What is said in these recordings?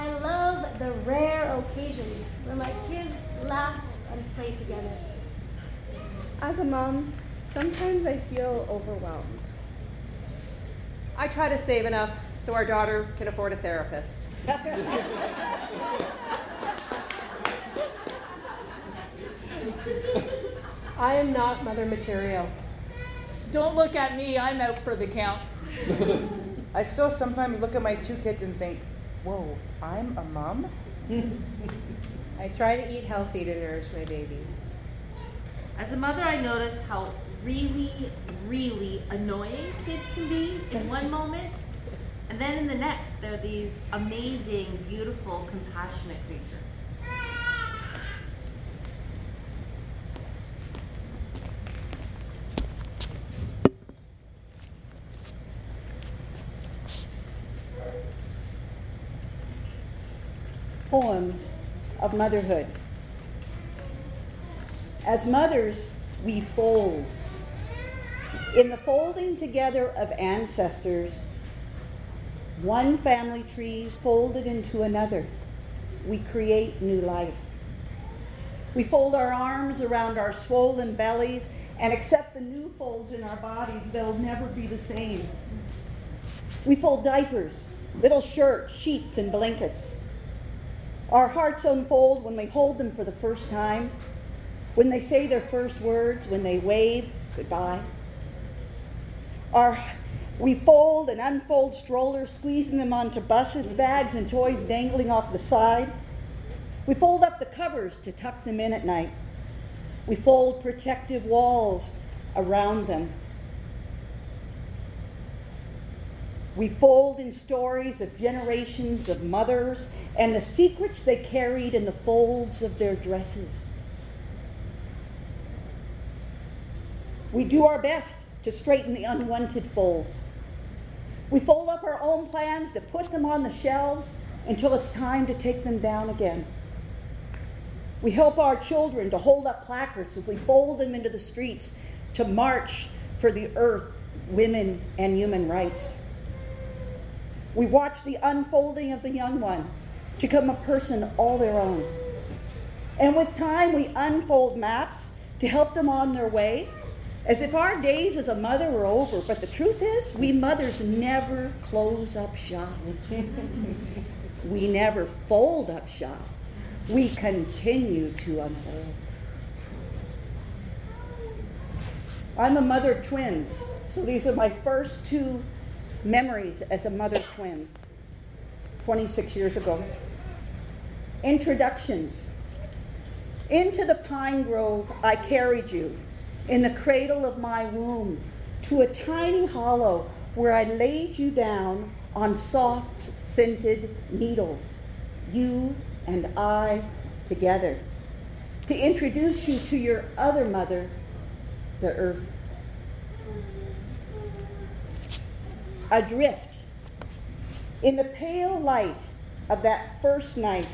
I love the rare occasions where my kids laugh and play together. As a mom, sometimes I feel overwhelmed. I try to save enough so our daughter can afford a therapist. I am not mother material. Don't look at me, I'm out for the count. I still sometimes look at my two kids and think, whoa, I'm a mom? I try to eat healthy to nourish my baby. As a mother, I notice how really, really annoying kids can be in one moment, and then in the next, they're these amazing, beautiful, compassionate creatures. Poems of motherhood. As mothers, we fold. In the folding together of ancestors, one family tree folded into another, we create new life. We fold our arms around our swollen bellies and accept the new folds in our bodies. They'll never be the same. We fold diapers, little shirts, sheets, and blankets. Our hearts unfold when we hold them for the first time, when they say their first words, when they wave goodbye. Our, we fold and unfold strollers, squeezing them onto buses, bags, and toys dangling off the side. We fold up the covers to tuck them in at night. We fold protective walls around them. We fold in stories of generations of mothers and the secrets they carried in the folds of their dresses. We do our best to straighten the unwanted folds. We fold up our own plans to put them on the shelves until it's time to take them down again. We help our children to hold up placards as we fold them into the streets to march for the earth, women, and human rights. We watch the unfolding of the young one to become a person all their own. And with time, we unfold maps to help them on their way, as if our days as a mother were over. But the truth is, we mothers never close up shop. we never fold up shop. We continue to unfold. I'm a mother of twins, so these are my first two memories as a mother twins 26 years ago. Introductions. Into the pine grove I carried you, in the cradle of my womb, to a tiny hollow where I laid you down on soft, scented needles, you and I together, to introduce you to your other mother, the earth. Adrift in the pale light of that first night,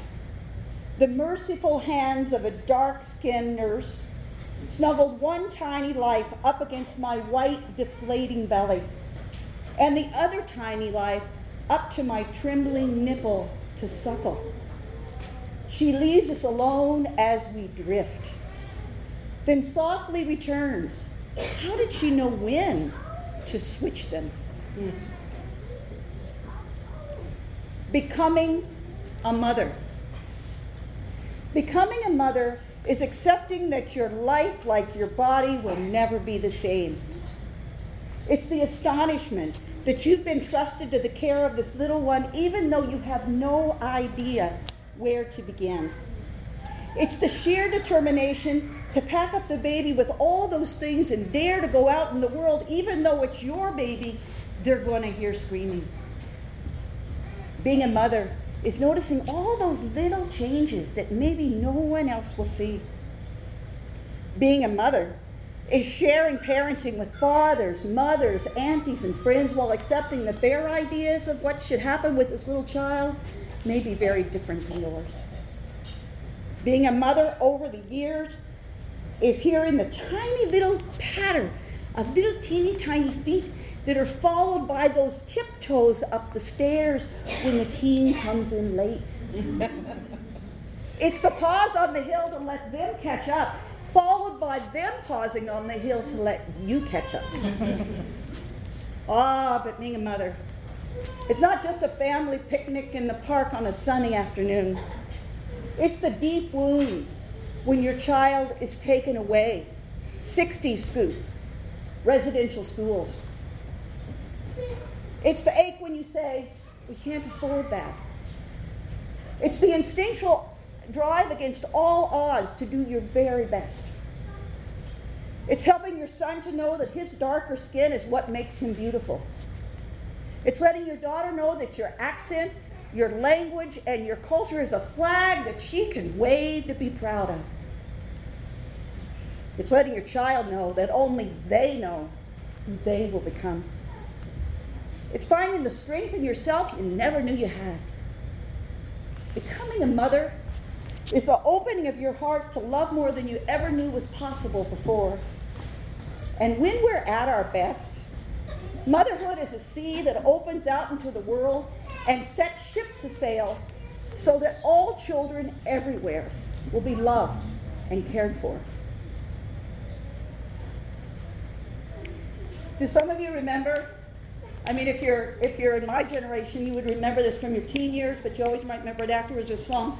the merciful hands of a dark skinned nurse snuggled one tiny life up against my white, deflating belly, and the other tiny life up to my trembling nipple to suckle. She leaves us alone as we drift, then softly returns. How did she know when to switch them? Mm. Becoming a mother. Becoming a mother is accepting that your life, like your body, will never be the same. It's the astonishment that you've been trusted to the care of this little one, even though you have no idea where to begin. It's the sheer determination to pack up the baby with all those things and dare to go out in the world, even though it's your baby, they're going to hear screaming. Being a mother is noticing all those little changes that maybe no one else will see. Being a mother is sharing parenting with fathers, mothers, aunties, and friends while accepting that their ideas of what should happen with this little child may be very different than yours. Being a mother over the years is hearing the tiny little patter of little teeny tiny feet that are followed by those tiptoes up the stairs when the teen comes in late. it's the pause on the hill to let them catch up, followed by them pausing on the hill to let you catch up. ah, but being a mother, it's not just a family picnic in the park on a sunny afternoon. It's the deep wound when your child is taken away. 60 scoop, residential schools. It's the ache when you say, we can't afford that. It's the instinctual drive against all odds to do your very best. It's helping your son to know that his darker skin is what makes him beautiful. It's letting your daughter know that your accent, your language, and your culture is a flag that she can wave to be proud of. It's letting your child know that only they know who they will become. It's finding the strength in yourself you never knew you had. Becoming a mother is the opening of your heart to love more than you ever knew was possible before. And when we're at our best, motherhood is a sea that opens out into the world and sets ships a sail so that all children everywhere will be loved and cared for. Do some of you remember? I mean, if you're if you're in my generation, you would remember this from your teen years, but you always might remember it afterwards. A song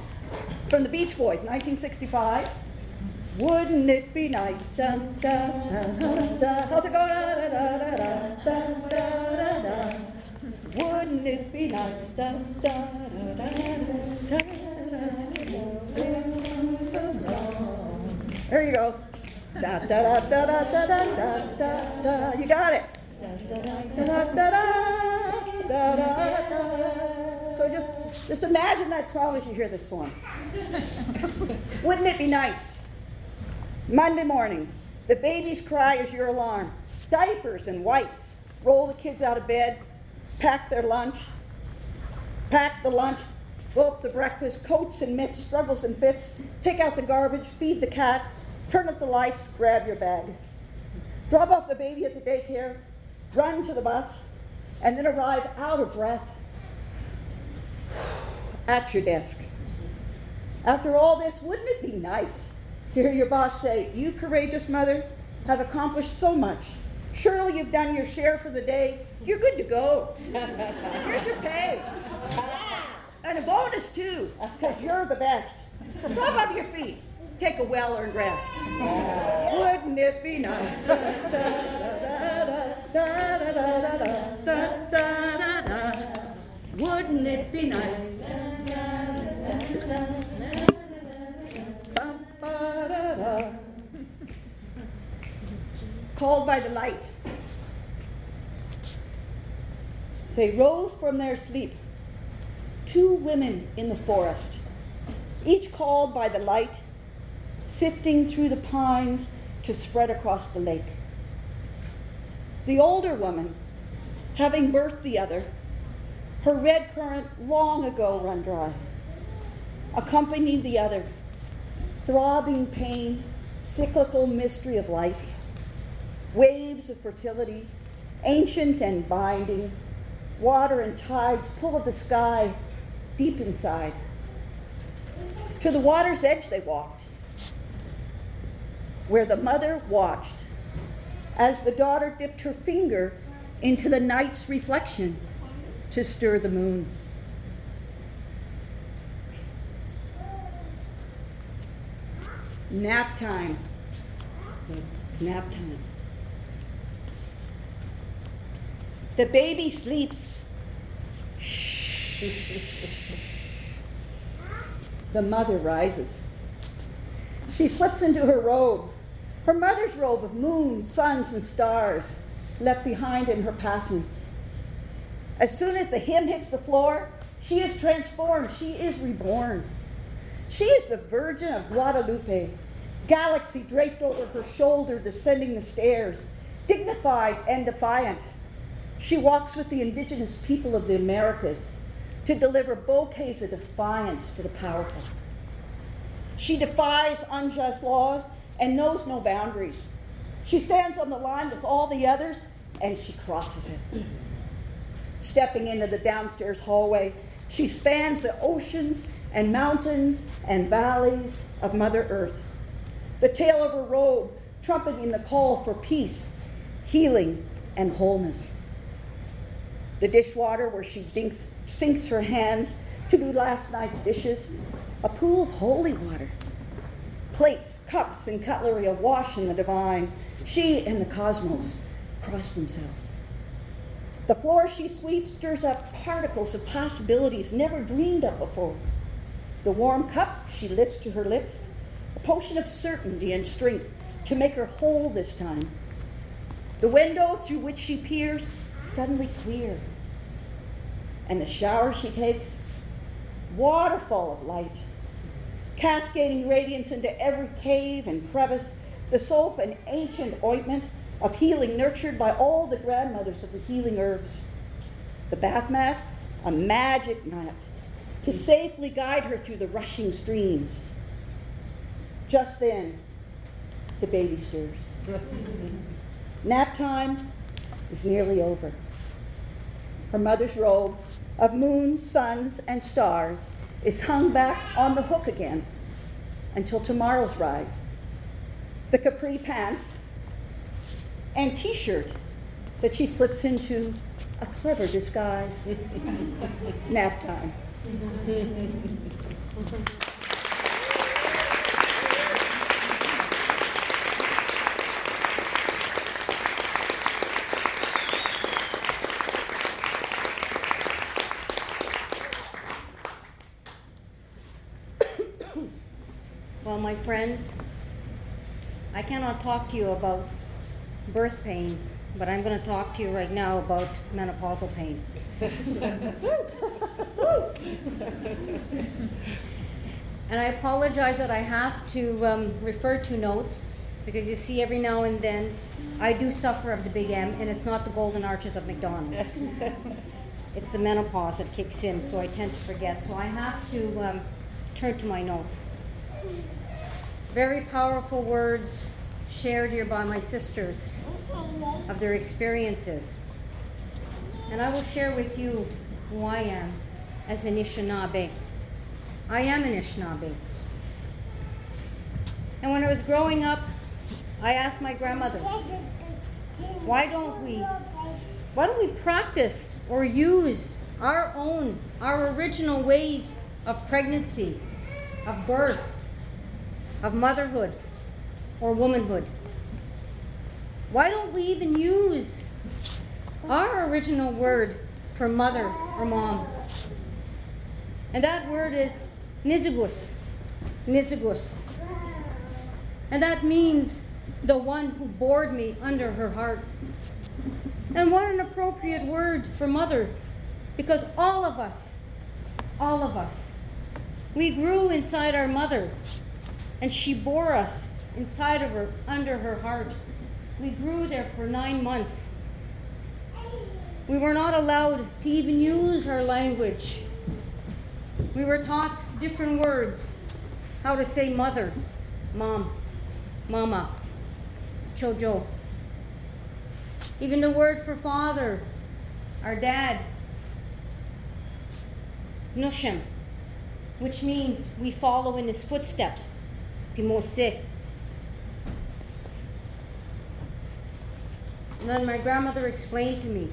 from the Beach Boys, 1965. Wouldn't it be nice? Da, da, da, da, How's it going? Da, da, da, da, da, da, da, da. Wouldn't it be nice? Da, da, da, da, da, da, There you go. Da, da, da, da, da, da, da, da, da. You got it. So just, just imagine that song as you hear this song. Wouldn't it be nice? Monday morning, the baby's cry is your alarm. Diapers and wipes. Roll the kids out of bed, pack their lunch, pack the lunch, go up the breakfast, coats and mitts, struggles and fits, take out the garbage, feed the cat, turn up the lights, grab your bag. Drop off the baby at the daycare, run to the bus, and then arrive out of breath at your desk. After all this, wouldn't it be nice to hear your boss say, You, courageous mother, have accomplished so much. Surely you've done your share for the day. You're good to go. Here's your pay. And a bonus, too, because you're the best. Drop up your feet. Take a well earned rest. Wouldn't it be nice? da da da da da da da da. Wouldn't it be nice? Called by the light. They rose from their sleep, two women in the forest, each called by the light, sifting through the pines to spread across the lake. The older woman, having birthed the other, her red current long ago run dry, accompanied the other, throbbing pain, cyclical mystery of life, waves of fertility, ancient and binding, water and tides pull of the sky deep inside. To the water's edge they walked, where the mother watched as the daughter dipped her finger into the night's reflection to stir the moon. Nap time. Nap time. The baby sleeps. the mother rises. She slips into her robe, her mother's robe of moons, suns, and stars, left behind in her passing. As soon as the hymn hits the floor, she is transformed, she is reborn. She is the Virgin of Guadalupe, galaxy draped over her shoulder, descending the stairs, dignified and defiant. She walks with the indigenous people of the Americas to deliver bouquets of defiance to the powerful. She defies unjust laws and knows no boundaries. She stands on the line with all the others and she crosses it. Stepping into the downstairs hallway, she spans the oceans and mountains and valleys of Mother Earth. The tail of her robe trumpeting the call for peace, healing, and wholeness. The dishwater where she sinks her hands to do last night's dishes, a pool of holy water. Plates, cups, and cutlery awash in the divine. She and the cosmos cross themselves. The floor she sweeps stirs up particles of possibilities never dreamed of before. The warm cup she lifts to her lips, a potion of certainty and strength to make her whole this time. The window through which she peers suddenly clear. And the shower she takes, waterfall of light, cascading radiance into every cave and crevice, the soap and ancient ointment of healing nurtured by all the grandmothers of the healing herbs. The bath mat, a magic mat to safely guide her through the rushing streams. Just then, the baby stirs. Nap time is nearly over. Her mother's robe of moons, suns, and stars is hung back on the hook again until tomorrow's rise. The capri pants and t shirt that she slips into a clever disguise. Nap time. My friends, I cannot talk to you about birth pains, but I'm going to talk to you right now about menopausal pain. and I apologize that I have to um, refer to notes because you see, every now and then I do suffer of the big M, and it's not the golden arches of McDonald's. it's the menopause that kicks in, so I tend to forget. So I have to um, turn to my notes. Very powerful words shared here by my sisters of their experiences. And I will share with you who I am as an Anishinaabe. I am an Anishinaabe. And when I was growing up, I asked my grandmother, why don't we why don't we practice or use our own, our original ways of pregnancy, of birth, of motherhood or womanhood? Why don't we even use our original word for mother or mom? And that word is nizigus. Nizigus. And that means the one who bored me under her heart. And what an appropriate word for mother, because all of us, all of us, we grew inside our mother, and she bore us inside of her, under her heart. We grew there for nine months. We were not allowed to even use our language. We were taught different words how to say mother, mom, mama, chojo. Even the word for father, our dad, nushim, which means we follow in his footsteps, pimose. And then my grandmother explained to me.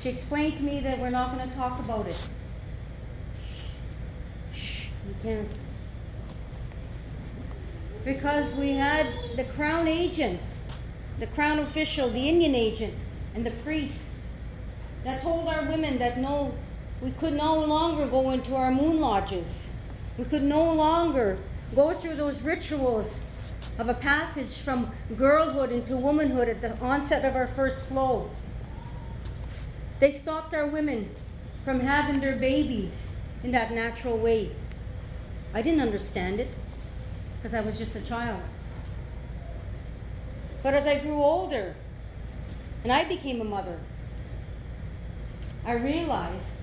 She explained to me that we're not going to talk about it. Shh, we can't. Because we had the crown agents, the crown official, the Indian agent, and the priests that told our women that no, we could no longer go into our moon lodges. We could no longer go through those rituals of a passage from girlhood into womanhood at the onset of our first flow. They stopped our women from having their babies in that natural way. I didn't understand it because I was just a child. But as I grew older and I became a mother, I realized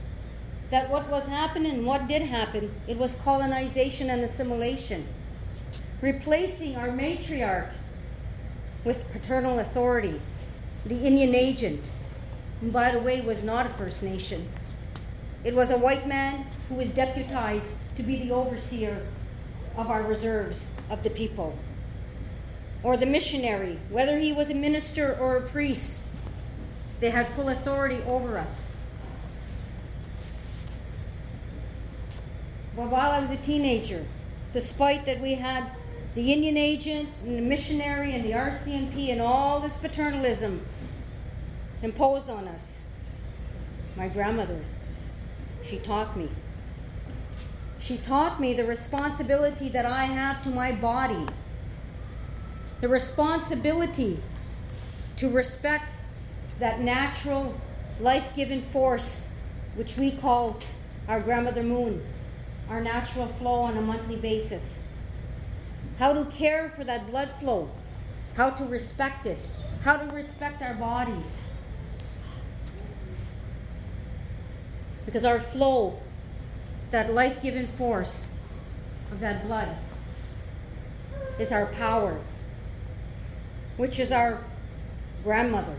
that what was happening, what did happen, it was colonization and assimilation replacing our matriarch with paternal authority, the Indian agent, who, by the way, was not a First Nation. it was a white man who was deputized to be the overseer of our reserves of the people. Or the missionary, whether he was a minister or a priest, they had full authority over us. While I was a teenager, despite that we had the Indian agent and the missionary and the RCMP and all this paternalism imposed on us, my grandmother, she taught me. She taught me the responsibility that I have to my body, the responsibility to respect that natural, life giving force which we call our grandmother moon, our natural flow on a monthly basis. How to care for that blood flow, how to respect it, how to respect our bodies. Because our flow, that life giving force of that blood, is our power, which is our grandmother.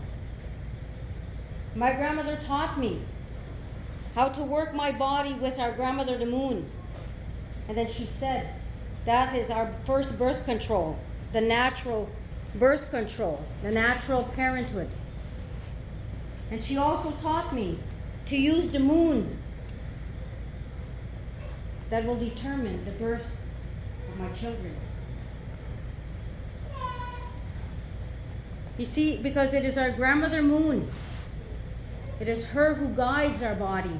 My grandmother taught me how to work my body with our grandmother, the moon. And then she said, that is our first birth control, the natural birth control, the natural parenthood. And she also taught me to use the moon that will determine the birth of my children. You see, because it is our grandmother moon, it is her who guides our body,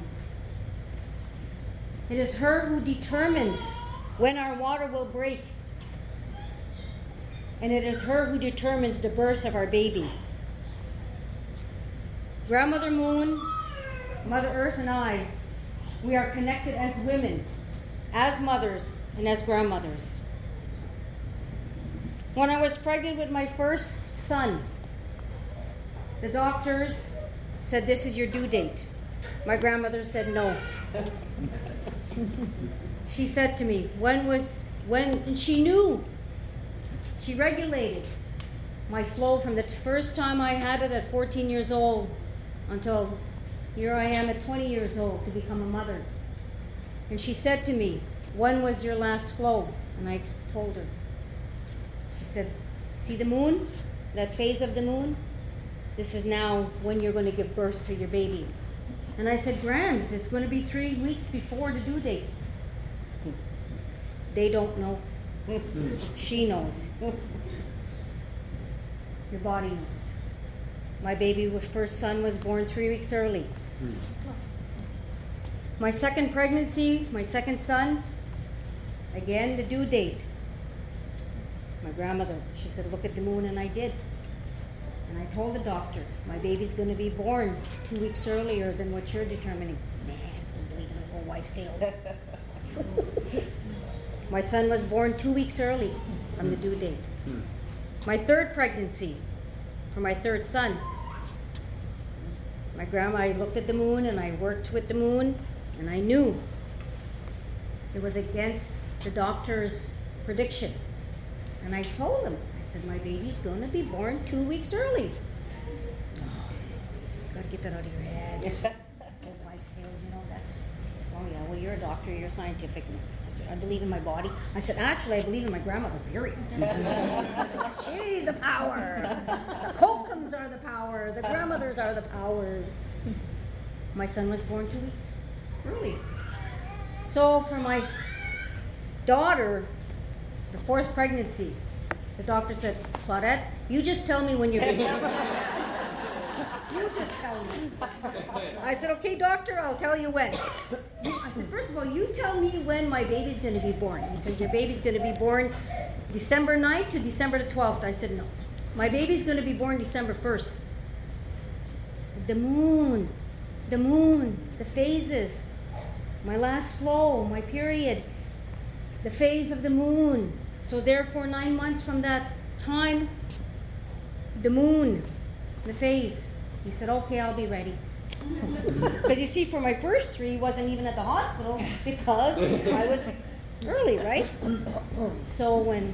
it is her who determines when our water will break, and it is her who determines the birth of our baby. Grandmother Moon, Mother Earth, and I, we are connected as women, as mothers, and as grandmothers. When I was pregnant with my first son, the doctors said, This is your due date. My grandmother said, No. she said to me, When was, when, she knew. She regulated my flow from the t- first time I had it at 14 years old until here I am at 20 years old to become a mother. And she said to me, When was your last flow? And I told her. She said, See the moon? That phase of the moon? This is now when you're going to give birth to your baby. And I said, Grams, it's going to be three weeks before the due date. They don't know. she knows. Your body knows. My baby, first son, was born three weeks early. My second pregnancy, my second son, again, the due date. My grandmother, she said, Look at the moon, and I did. And I told the doctor, My baby's going to be born two weeks earlier than what you're determining. Nah, don't believe in those old wives' tales. my son was born two weeks early from the due date. My third pregnancy, for my third son, my grandma, I looked at the moon and I worked with the moon, and I knew it was against the doctor's prediction. And I told him, said, my baby's going to be born two weeks early. Oh, he says, got to get that out of your head. that's old wives' tales, you know, that's, oh yeah, well, you're a doctor, you're scientific. I I believe in my body. I said, actually, I believe in my grandmother, period. Said, she's the power. The Kokums are the power. The grandmothers are the power. My son was born two weeks early. So for my daughter, the fourth pregnancy, the doctor said, Claudette, you just tell me when you're baby. you just tell me. I said, okay, doctor, I'll tell you when. I said, first of all, you tell me when my baby's going to be born. He said, your baby's going to be born December 9th to December the 12th. I said, no. My baby's going to be born December 1st. I said, the moon, the moon, the phases, my last flow, my period, the phase of the moon. So, therefore, nine months from that time, the moon, the phase. He said, okay, I'll be ready. Because you see, for my first three, he wasn't even at the hospital because I was early, right? So when,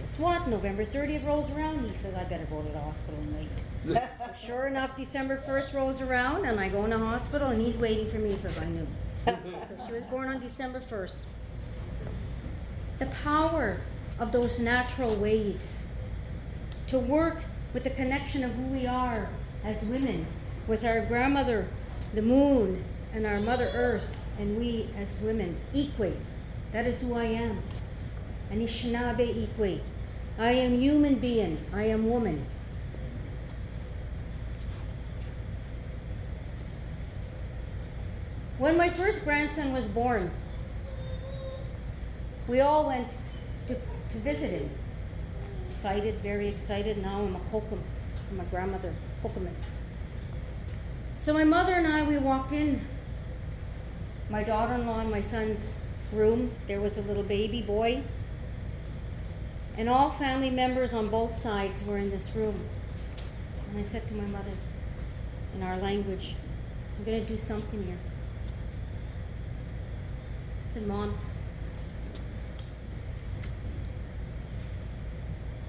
guess what, November 30th rolls around, he says, I better go to the hospital and wait. so sure enough, December 1st rolls around, and I go in the hospital, and he's waiting for me. He says, I knew. so she was born on December 1st. The power of those natural ways to work with the connection of who we are as women, with our grandmother, the moon, and our Mother Earth, and we as women, Ikwe. That is who I am. Anishinaabe Ikwe. I am human being. I am woman. When my first grandson was born, we all went to, visit him. Excited, very excited. Now I'm a kokum. I'm a grandmother, kokumus. So my mother and I, we walked in. My daughter-in-law and my son's room. There was a little baby boy. And all family members on both sides were in this room. And I said to my mother, in our language, I'm going to do something here. I said, Mom,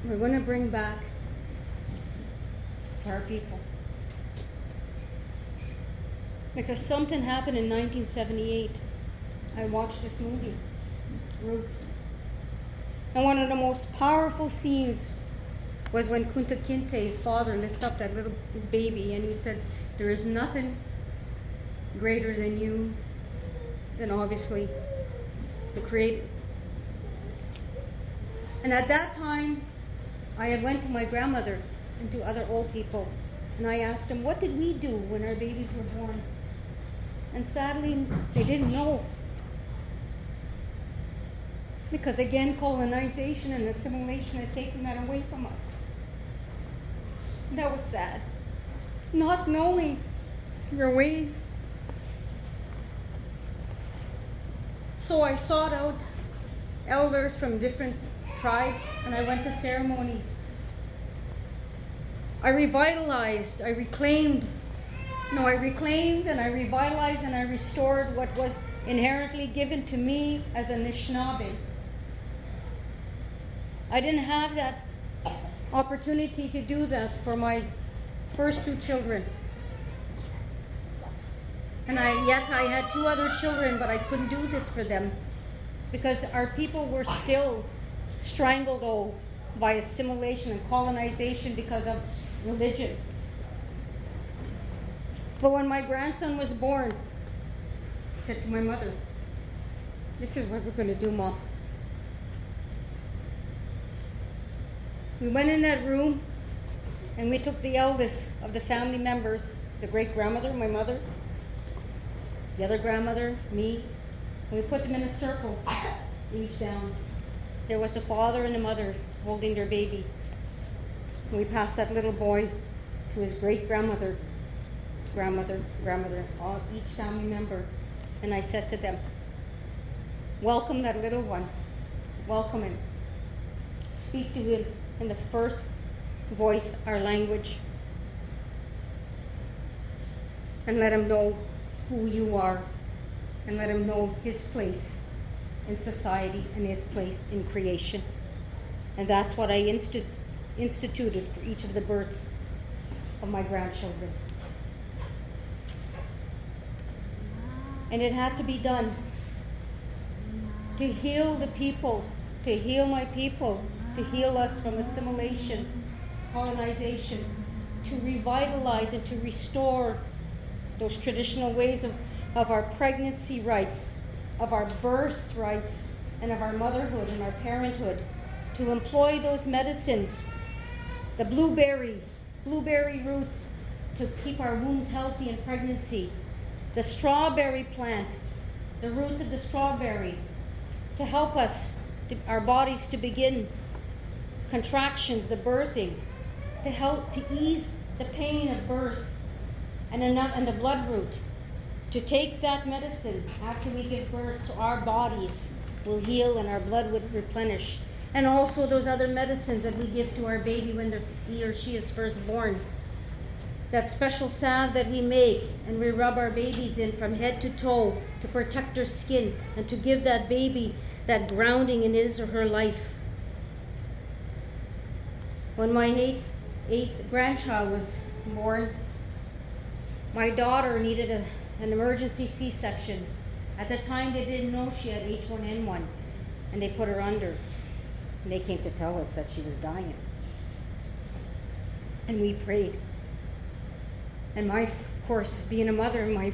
we're going to bring back our people. Because something happened in 1978. I watched this movie, Roots. And one of the most powerful scenes was when Kunta Kinte, his father, lifted up that little his baby and he said, There is nothing greater than you, than obviously the Creator. And at that time, I went to my grandmother and to other old people, and I asked them, What did we do when our babies were born? And sadly, they didn't know. Because again, colonization and assimilation had taken that away from us. That was sad. Not knowing your ways. So I sought out elders from different and I went to ceremony. I revitalized, I reclaimed, no, I reclaimed and I revitalized and I restored what was inherently given to me as a Anishinaabe. I didn't have that opportunity to do that for my first two children. And I, yet I had two other children, but I couldn't do this for them because our people were still strangled all by assimilation and colonization because of religion. But when my grandson was born, I said to my mother, This is what we're going to do, Mom. We went in that room and we took the eldest of the family members, the great grandmother, my mother, the other grandmother, me, and we put them in a circle, each down. There was the father and the mother holding their baby. We passed that little boy to his great grandmother, his grandmother, grandmother, all, each family member. And I said to them, Welcome that little one. Welcome him. Speak to him in the first voice, our language. And let him know who you are. And let him know his place in society and his place in creation. And that's what I institu- instituted for each of the births of my grandchildren. And it had to be done to heal the people, to heal my people, to heal us from assimilation, colonization, to revitalize and to restore those traditional ways of, of our pregnancy rights, of our birth rights, and of our motherhood and our parenthood, to employ those medicines, the blueberry, blueberry root, to keep our wombs healthy in pregnancy, the strawberry plant, the roots of the strawberry, to help us, to, our bodies to begin contractions, the birthing, to help to ease the pain of birth, and, another, and the blood root, to take that medicine after we give birth so our bodies will heal and our blood would replenish. And also those other medicines that we give to our baby when he or she is first born. That special salve that we make and we rub our babies in from head to toe to protect their skin and to give that baby that grounding in his or her life. When my eighth, eighth grandchild was born, my daughter needed a, an emergency C section. At the time, they didn't know she had H1N1, and they put her under. And they came to tell us that she was dying. And we prayed. And my, of course, being a mother, my,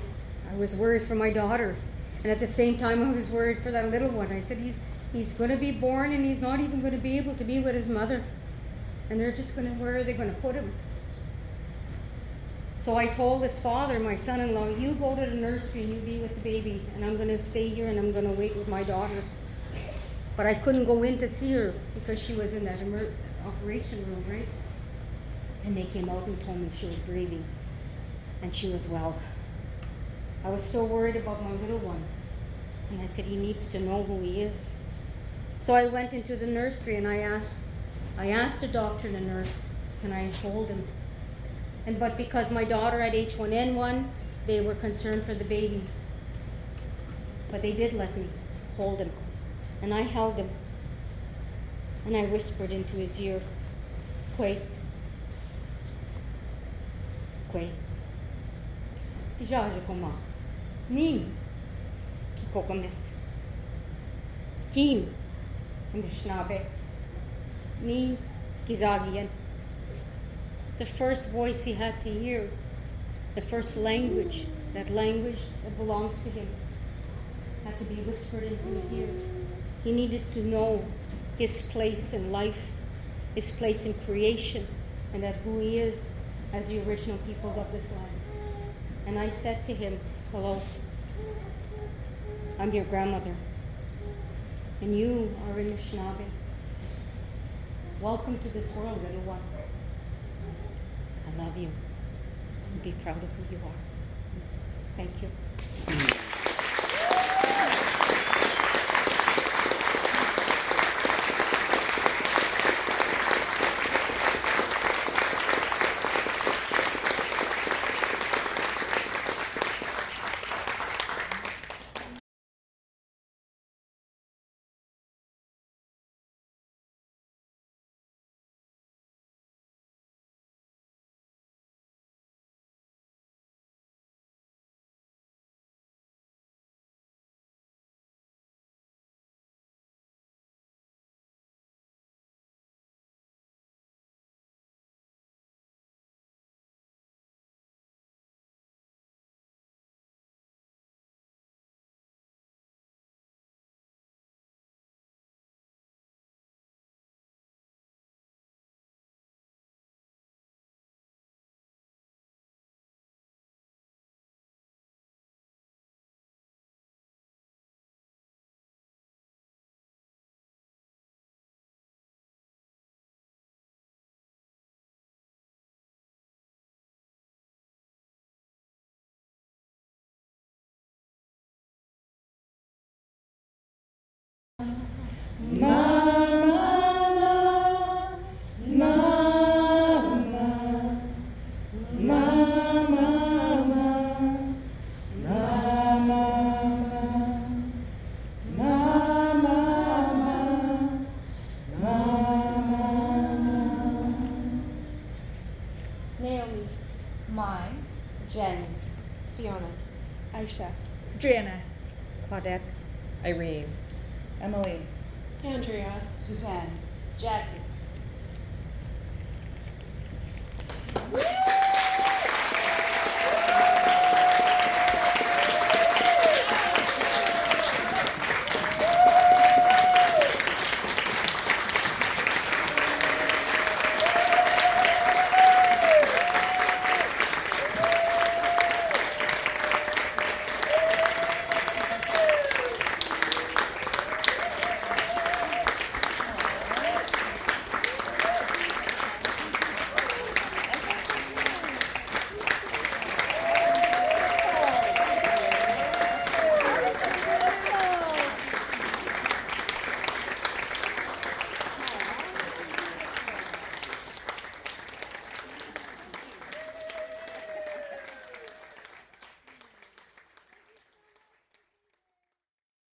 I was worried for my daughter. And at the same time, I was worried for that little one. I said, he's, he's going to be born and he's not even going to be able to be with his mother. And they're just going to, where are they going to put him? So I told his father, my son in law, you go to the nursery and you be with the baby, and I'm going to stay here and I'm going to wait with my daughter. But I couldn't go in to see her because she was in that emer- operation room, right? And they came out and told me she was breathing and she was well. I was so worried about my little one. And I said, he needs to know who he is. So I went into the nursery and I asked, I asked the doctor and the nurse, can I hold him? And but because my daughter had H1N1, they were concerned for the baby. But they did let me hold him. And I held him. And I whispered into his ear, Quay. Quay. Jaja koma. Nim. Kikokamis. Kim. Mishnabe. Nim. Kizagian. The first voice he had to hear, the first language, that language that belongs to him, had to be whispered into his ear. He needed to know his place in life, his place in creation, and that who he is as the original peoples of this land. And I said to him, Hello, I'm your grandmother, and you are in Anishinaabe. Welcome to this world, little one. Love you. And be proud of who you are. Thank you.